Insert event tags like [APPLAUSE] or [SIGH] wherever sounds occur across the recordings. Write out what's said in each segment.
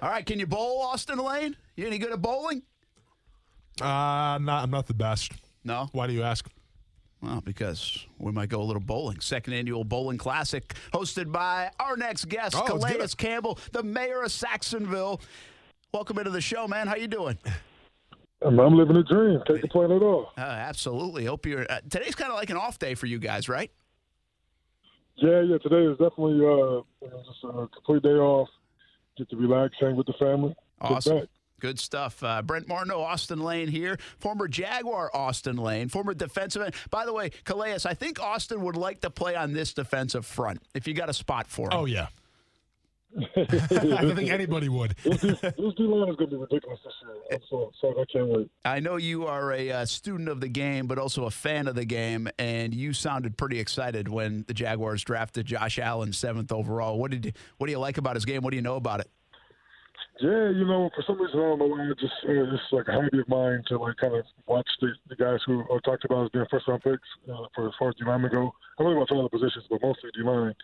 All right, can you bowl, Austin Lane? You any good at bowling? Uh, not, I'm not the best. No. Why do you ask? Well, because we might go a little bowling. Second annual bowling classic, hosted by our next guest, Oh, Calais. Campbell, the mayor of Sacksonville. Welcome into the show, man. How you doing? I'm, I'm living a dream. Can't complain at all. Uh, absolutely. Hope you're. Uh, today's kind of like an off day for you guys, right? Yeah, yeah. Today is definitely uh, just a complete day off. Get to relax, hang with the family. Get Awesome. back. Good stuff. Uh, Brent Martineau, Austin Lane here, former Jaguar Austin Lane, former defensive end. By the way, Calais, I think Austin would like to play on this defensive front if you got a spot for him. Oh yeah. I don't think [LAUGHS] anybody would. This, this, this D line is going to be ridiculous this year. I'm so excited. I can't wait. I know you are a uh, student of the game, but also a fan of the game, and you sounded pretty excited when the Jaguars drafted Josh Allen seventh overall. What did you, what do you like about his game? What do you know about it? Yeah, you know, for some reason I don't know why. It just uh, it's like a hobby of mine to like kind of watch the, the guys who are talked about as being first round picks uh, for as far as D linemen go. I really watch all the positions, but mostly D line.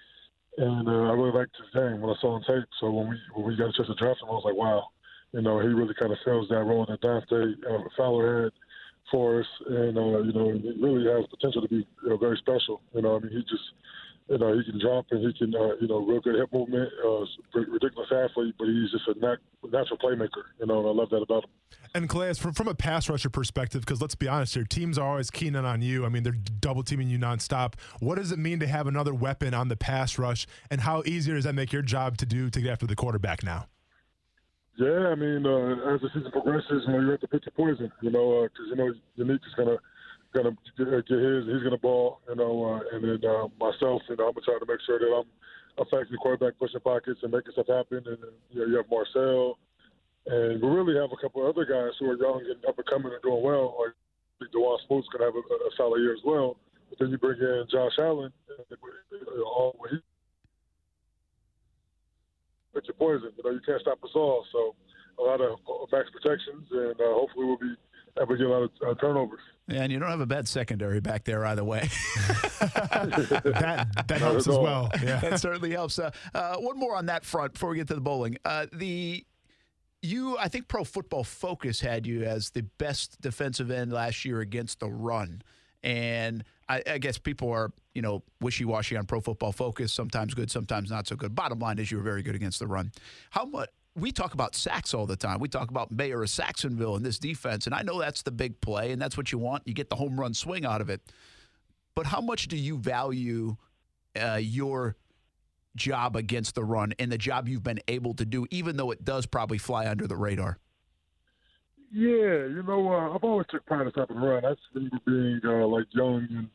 And uh, I really liked his game when I saw him tape. So when we when we got a chance to draft him, I was like, wow, you know, he really kind of fills that role that Dante uh, Fowler had for us, and uh, you know, he really has potential to be you know, very special. You know, I mean, he just you know, he can drop and he can, uh, you know, real good hip movement, uh, ridiculous athlete, but he's just a nat- natural playmaker, you know, and I love that about him. And Calais, from, from a pass rusher perspective, because let's be honest here, teams are always keen on you. I mean, they're double teaming you nonstop. What does it mean to have another weapon on the pass rush, and how easier does that make your job to do to get after the quarterback now? Yeah, I mean, uh, as the season progresses, you know, you have to pick your poison, you know, because, you know, Yannick is going to gonna get his. He's gonna ball, you know, uh, and then uh, myself, you know, I'm gonna try to make sure that I'm affecting the quarterback, pushing pockets, and making stuff happen. And you know, you have Marcel, and we really have a couple of other guys who are young and up and coming and doing well. Like I think Dawuane Smoot's gonna have a, a solid year as well. But then you bring in Josh Allen, and you know, all he pick your poison. You know, you can't stop us all. So a lot of max protections, and uh, hopefully we'll be to get a lot of uh, turnovers. Yeah, and you don't have a bad secondary back there either way. [LAUGHS] [LAUGHS] that that helps as well. [LAUGHS] Yeah. that certainly helps. Uh, uh, one more on that front before we get to the bowling. Uh, the you, I think, Pro Football Focus had you as the best defensive end last year against the run, and I, I guess people are you know wishy washy on Pro Football Focus. Sometimes good, sometimes not so good. Bottom line is you were very good against the run. How much? We talk about sacks all the time. We talk about Mayor of Sacksonville and this defense, and I know that's the big play, and that's what you want. You get the home run swing out of it. But how much do you value uh, your job against the run and the job you've been able to do, even though it does probably fly under the radar? Yeah, you know, uh, I've always took pride in stopping the run. I just remember being uh, like young and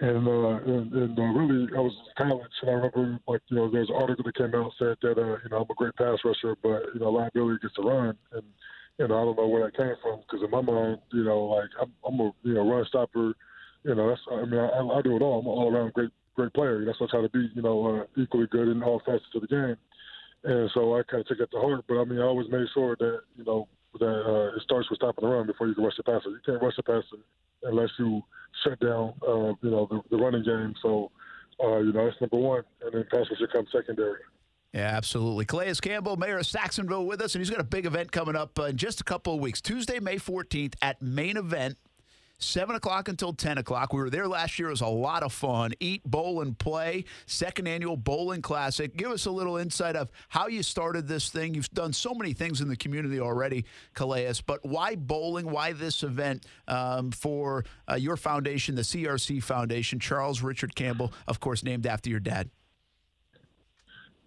and uh, and, and uh, really, I was in college, and I remember like you know, there's an article that came out said that uh, you know I'm a great pass rusher, but you know liability gets to run, and you know I don't know where that came from because in my mind, you know, like I'm, I'm a you know run stopper, you know that's I mean I, I do it all. I'm an all around great great player. That's what I try to be, you know, uh, equally good in all facets of the game, and so I kind of took it to heart. But I mean, I always made sure that you know that uh, it starts with stopping the run before you can rush the passer. You can't rush the passer unless you shut down, uh, you know, the, the running game. So, uh, you know, that's number one, and then pass rush comes secondary. Yeah, absolutely. Calais Campbell, Mayor of Sacksonville, with us, and he's got a big event coming up in just a couple of weeks. Tuesday, May 14th at Main Event. 7 o'clock until 10 o'clock. We were there last year. It was a lot of fun. Eat, bowl, and play. Second annual Bowling Classic. Give us a little insight of how you started this thing. You've done so many things in the community already, Calais, but why bowling? Why this event um, for uh, your foundation, the CRC Foundation? Charles Richard Campbell, of course, named after your dad.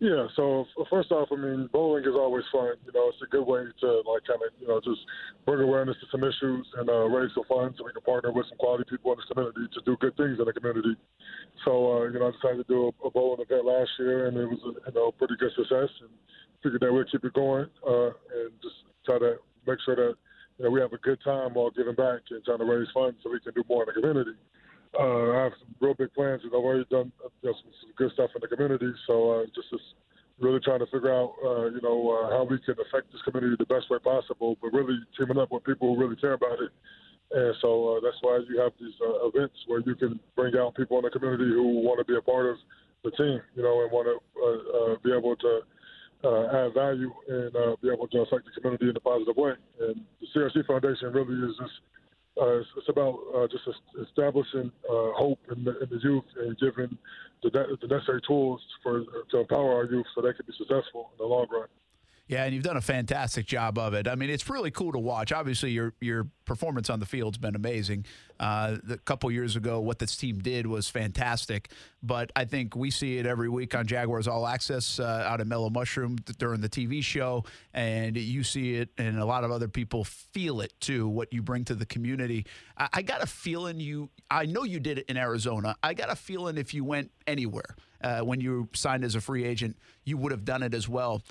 Yeah, so first off, I mean, bowling is always fun. You know, it's a good way to like kind of you know just bring awareness to some issues and uh, raise some funds so we can partner with some quality people in this community to do good things in the community. So uh, you know, I decided to do a, a bowling event last year, and it was a, you know pretty good success, and figured that we'd keep it going uh, and just try to make sure that you know we have a good time while giving back and trying to raise funds so we can do more in the community. Uh, I have some real big plans, and I've already done uh, you know, some, some good stuff in the community. So uh, just, just really trying to figure out, uh, you know, uh, how we can affect this community the best way possible, but really teaming up with people who really care about it. And so uh, that's why you have these uh, events where you can bring out people in the community who want to be a part of the team, you know, and want to uh, uh, be able to uh, add value and uh, be able to affect the community in a positive way. And the CRC Foundation really is just uh, it's, it's, about uh, just establishing uh, hope in the, in the, youth and giving the, the, necessary tools for to empower our youth so they can be successful in the long run. Yeah, and you've done a fantastic job of it. I mean, it's really cool to watch. Obviously, your your performance on the field's been amazing. Uh, a couple years ago, what this team did was fantastic. But I think we see it every week on Jaguars All Access uh, out of Mellow Mushroom during the TV show, and you see it, and a lot of other people feel it too. What you bring to the community. I, I got a feeling you. I know you did it in Arizona. I got a feeling if you went anywhere uh, when you signed as a free agent, you would have done it as well.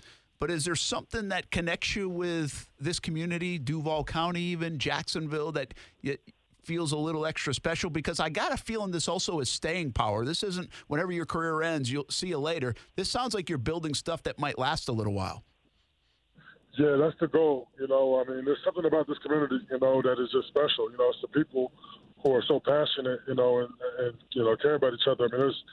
But is there something that connects you with this community, Duval County, even Jacksonville, that feels a little extra special? Because I got a feeling this also is staying power. This isn't whenever your career ends, you'll see you later. This sounds like you're building stuff that might last a little while. Yeah, that's the goal. You know, I mean, there's something about this community, you know, that is just special. You know, it's the people who are so passionate, you know, and, and you know, care about each other. I mean, there's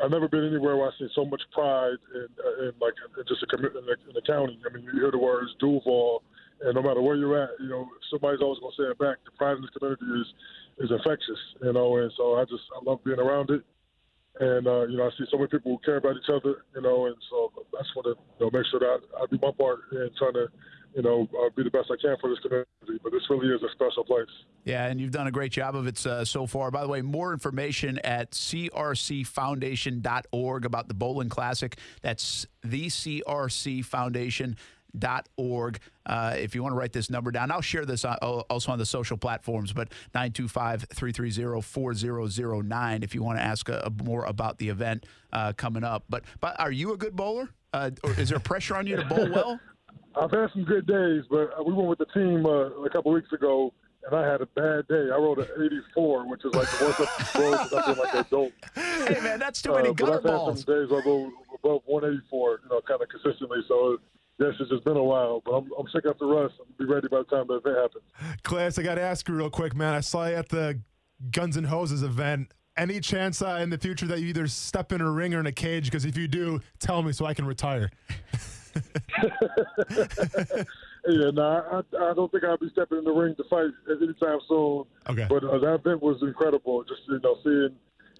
I've never been anywhere where I see so much pride in, uh, in like in just a commitment in, the county. I mean, you hear the words Duval, and no matter where you're at, you know, somebody's always gonna say it back. The pride in this community is is infectious, you know, and so I just I love being around it. And uh, you know, I see so many people who care about each other, you know, and so I just want to you know make sure that I, I do my part in trying to you know, uh, be the best I can for this community. But this really is a special place. Yeah, and you've done a great job of it uh, so far. By the way, more information at crcfoundation.org about the Bowling Classic. That's the CRC Foundation. Dot org. Uh, if you want to write this number down, I'll share this also on the social platforms. But 925 330 4009 if you want to ask a, uh, a more about the event uh, coming up. But, but are you a good bowler? Uh, or is there pressure on you to bowl [LAUGHS] well? I've had some good days, but we went with the team uh, a couple weeks ago, and I had a bad day. I rode an 84, which is like the worst I've rode since I've been like an adult. [LAUGHS] Hey man, that's too many uh, gutter but I've balls. had some days I go above 184, you know, kind of consistently. So yes, it's just been a while, but I'm, I'm sick after rust. I'll be ready by the time the event happens. Class, I got to ask you real quick, man. I saw you at the Guns and Hoses event. Any chance uh, in the future that you either step in a ring or in a cage? Because if you do, tell me so I can retire. [LAUGHS] [LAUGHS] yeah, no, I, I don't think I'll be stepping in the ring to fight anytime soon. Okay. But uh, that event was incredible. Just you know, seeing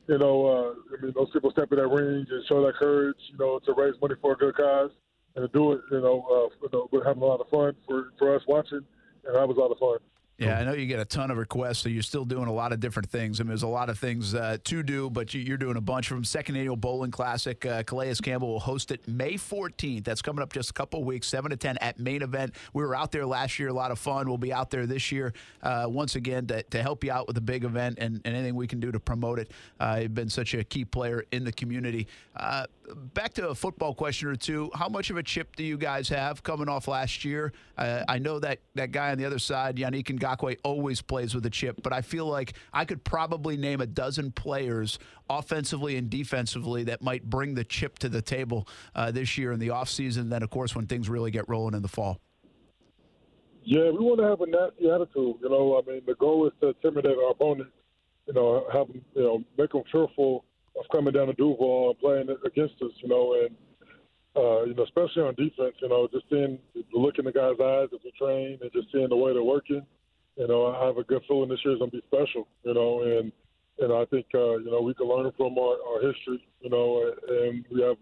you know, uh, I mean, those people step in that ring and show that courage, you know, to raise money for a good cause and to do it, you know, uh, you know, we're having a lot of fun for for us watching, and that was a lot of fun. Yeah, I know you get a ton of requests, so you're still doing a lot of different things. I mean, there's a lot of things uh, to do, but you, are doing a bunch of them. Second annual bowling classic, uh, Calais Campbell will host it May 14th. That's coming up just a couple weeks, seven to ten at main event. We were out there last year, a lot of fun. We'll be out there this year uh, once again to, to help you out with the big event and, and anything we can do to promote it. Uh, you've been such a key player in the community. Uh, back to a football question or two. How much of a chip do you guys have coming off last year? Uh, I know that that guy on the other side, Yannick Ngakoue, always plays with a chip, but I feel like I could probably name a dozen players offensively and defensively that might bring the chip to the table uh, this year in the offseason. Then, of course, when things really get rolling in the fall. Yeah, we want to have a nasty attitude. You know, I mean, the goal is to intimidate our opponent. You know, have them, you know, make them fearful of coming down to Duval and playing against us. You know, and uh, you know, especially on defense. You know, just seeing the look in the guys' eyes as we train and just seeing the way they're working you know, I have a good feeling this year's gonna be special. You know, and and I think uh, you know we can learn from our, our history. You know, and we have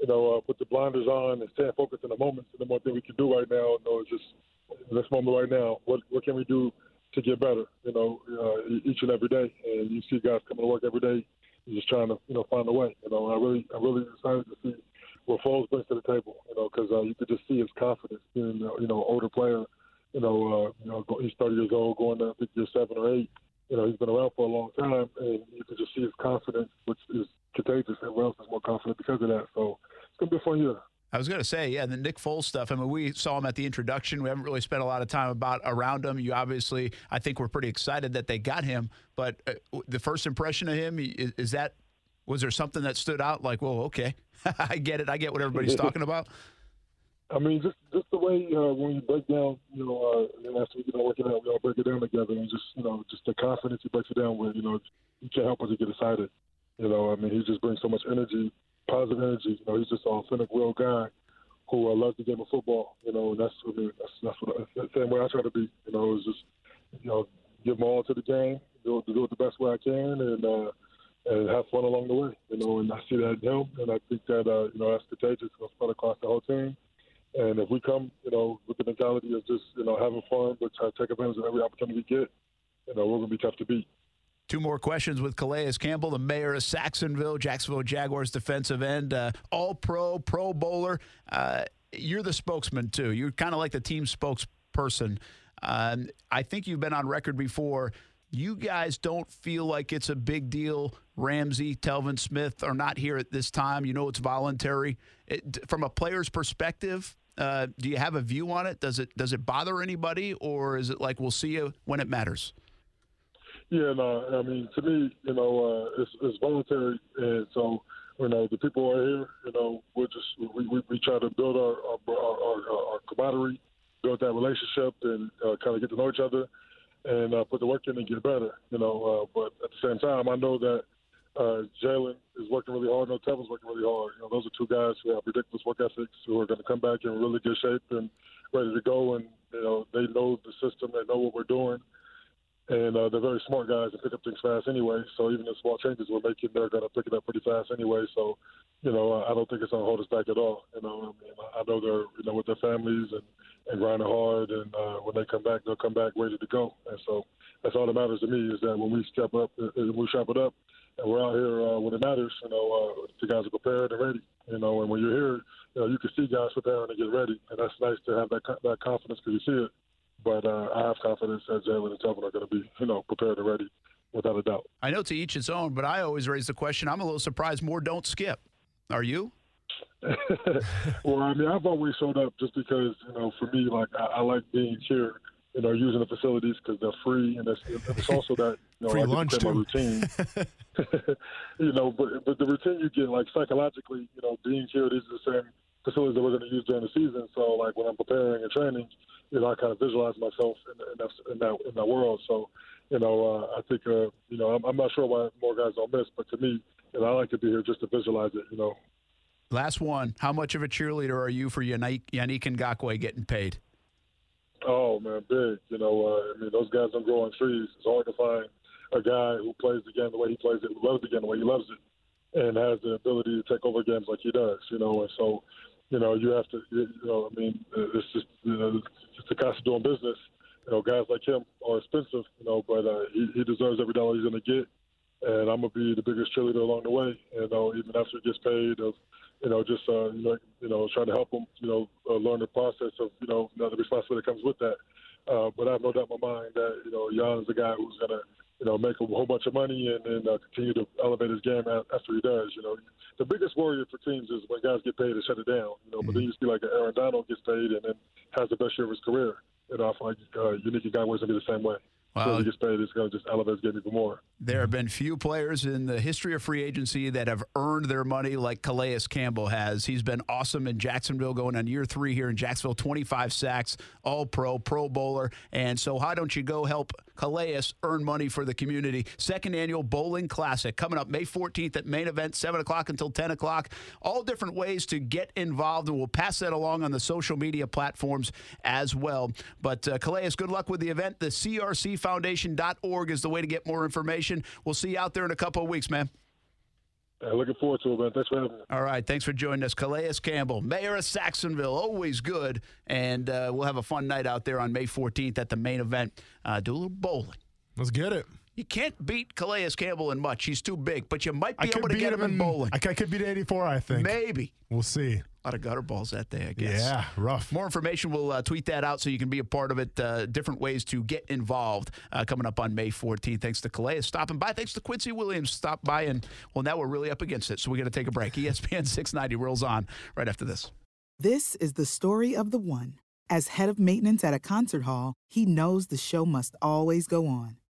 you know uh, put the blinders on and stay focused in the moments. And the one thing we can do right now, you know, is just in this moment right now. What what can we do to get better? You know, uh, each and every day. And you see guys coming to work every day, just trying to you know find a way. You know, I really I'm really excited to see what Foles brings to the table. You know, because uh, you could just see his confidence being you know older player you know, uh, you know, he's 30 years old, going to I think year seven or eight. You know, he's been around for a long time, and you can just see his confidence, which is contagious. Everyone else is more confident because of that. So it's gonna be a fun year. I was going to say, yeah, the Nick Foles stuff. I mean, we saw him at the introduction. We haven't really spent a lot of time about around him. You obviously, I think, we're pretty excited that they got him. But uh, the first impression of him is, is, that was there something that stood out? Like, well, okay, [LAUGHS] I get it. I get what everybody's [LAUGHS] talking about. I mean, just just the way uh, when you break down, you know, uh, last week, you know, working out, we all break it down together, and just you know, just the confidence he breaks it down with, you know, you can't help but to get excited. You know, I mean, he just brings so much energy, positive energy. You know, he's just an authentic, real guy who uh, loves the game of football. You know, and that's I mean, that's that's what I, that's the same way I try to be. You know, is just you know give them all to the game, do, do it the best way I can, and uh, and have fun along the way. You know, and I see that in him, and I think that uh, you know that's contagious. It's spread across the whole team. And if we come, you know, with the mentality of just you know having fun, but try to take advantage of every opportunity we get, you know, we're gonna be tough to beat. Two more questions with Calais Campbell, the mayor of Sacksonville, Jacksonville Jaguars defensive end, uh, all pro, pro bowler. Uh, you're the spokesman, too. You're kind of like the team spokesperson. Um, I think you've been on record before. You guys don't feel like it's a big deal. Ramsey, Telvin Smith are not here at this time. You know it's voluntary. It, from a player's perspective, uh, do you have a view on it? Does it does it bother anybody, or is it like we'll see you when it matters? Yeah, no, I mean, to me, you know, uh, it's, it's voluntary, and so you know, the people are here. You know, we're just we, we, we try to build our our, our, our camaraderie, build that relationship, and uh, kind of get to know each other, and uh, put the work in and get better. You know, uh, but at the same time, I know that uh, Jalen is working really hard. No, Telvin's working really hard. You know, those are two guys who have ridiculous work ethics, who are going to come back in really good shape and ready to go. And you know, they know the system, they know what we're doing and uh, they're very smart guys and pick up things fast anyway. So even the small changes we're making, they're going to pick it up pretty fast anyway. So, you know, I don't think it's going to hold us back at all. You know, I mean, I know they're you know with their families and and grinding hard, and uh, when they come back, they'll come back ready to go. And so that's all that matters to me is that when we step up, uh, uh, we sharp it up, and we're out here uh, when it matters. You know, uh, the guys are prepared and ready. You know, and when you're here, you know, you can see guys preparing to get ready, and that's nice to have that that confidence because you see it. But uh, I have confidence that Jalen and Telvin are going to be, you know, prepared and ready without a doubt. I know to each its own, but I always raise the question. I'm a little surprised more don't skip. Are you? [LAUGHS] well, I mean, I've always showed up just because, you know, for me, like I, I like being here, you know, using the facilities because they're free, and it's, it's also that you know, free I lunch too. my routine. [LAUGHS] [LAUGHS] you know, but but the routine you get, like psychologically, you know, being here, these are the same facilities that we're going to use during the season. So, like when I'm preparing and training, you know, I kind of visualize myself in, in, that, in that in that world. So, you know, uh, I think, uh, you know, I'm, I'm not sure why more guys don't miss, but to me, you know, I like to be here just to visualize it. You know. Last one. How much of a cheerleader are you for Yannick, Yannick Ngakoue getting paid? Oh man, big. You know, uh, I mean, those guys don't grow on trees. It's hard to find a guy who plays the game the way he plays it, who loves the game the way he loves it, and has the ability to take over games like he does. You know, and so you know, you have to, you know, I mean, it's just, you know, it's just the cost of doing business. You know, guys like him are expensive, you know, but uh, he, he deserves every dollar he's going to get. And I'm to be the biggest cheerleader along the way, you know, even after he gets paid, of, you know, just, uh, you know, you know, trying to help him, you know, uh, learn the process of, you know, the responsibility that comes with that. Uh, but I have no doubt in my mind that, you know, Jan is a guy who's to, you know, make a whole bunch of money and then uh, continue to elevate his game after he does. You know, the biggest worry for teams is when guys get paid to shut it down. You know, mm-hmm. but then you see like Aaron Donald gets paid and then has the best year of his career. You know, I feel like uh, Yannick Ngakoue gonna be the same way. Wow. So he gets paid, it's going to just elevate his even more. There have been few players in the history of free agency that have earned their money like Calais Campbell has. He's been awesome in Jacksonville, going on year three here in Jacksonville, 25 sacks, all pro, pro bowler. And so, how don't you go help Calais earn money for the community? Second annual Bowling Classic coming up May 14th at main event, 7 o'clock until 10 o'clock. All different ways to get involved, and we'll pass that along on the social media platforms as well. But uh, Calais, good luck with the event. The CRCFoundation.org is the way to get more information. We'll see you out there in a couple of weeks, man. Uh, looking forward to it, man. Thanks for having me. All right. Thanks for joining us. Calais Campbell, Mayor of Sacksonville. Always good. And uh, we'll have a fun night out there on May 14th at the main event. Uh, do a little bowling. Let's get it. You can't beat Calais Campbell in much. He's too big, but you might be able to get him in bowling. I could beat 84, I think. Maybe. We'll see. A lot of gutter balls that day, I guess. Yeah, rough. More information, we'll uh, tweet that out so you can be a part of it. Uh, different ways to get involved uh, coming up on May 14th. Thanks to Calais stopping by. Thanks to Quincy Williams stop by. And, well, now we're really up against it, so we got to take a break. ESPN [LAUGHS] 690 rolls on right after this. This is the story of the one. As head of maintenance at a concert hall, he knows the show must always go on.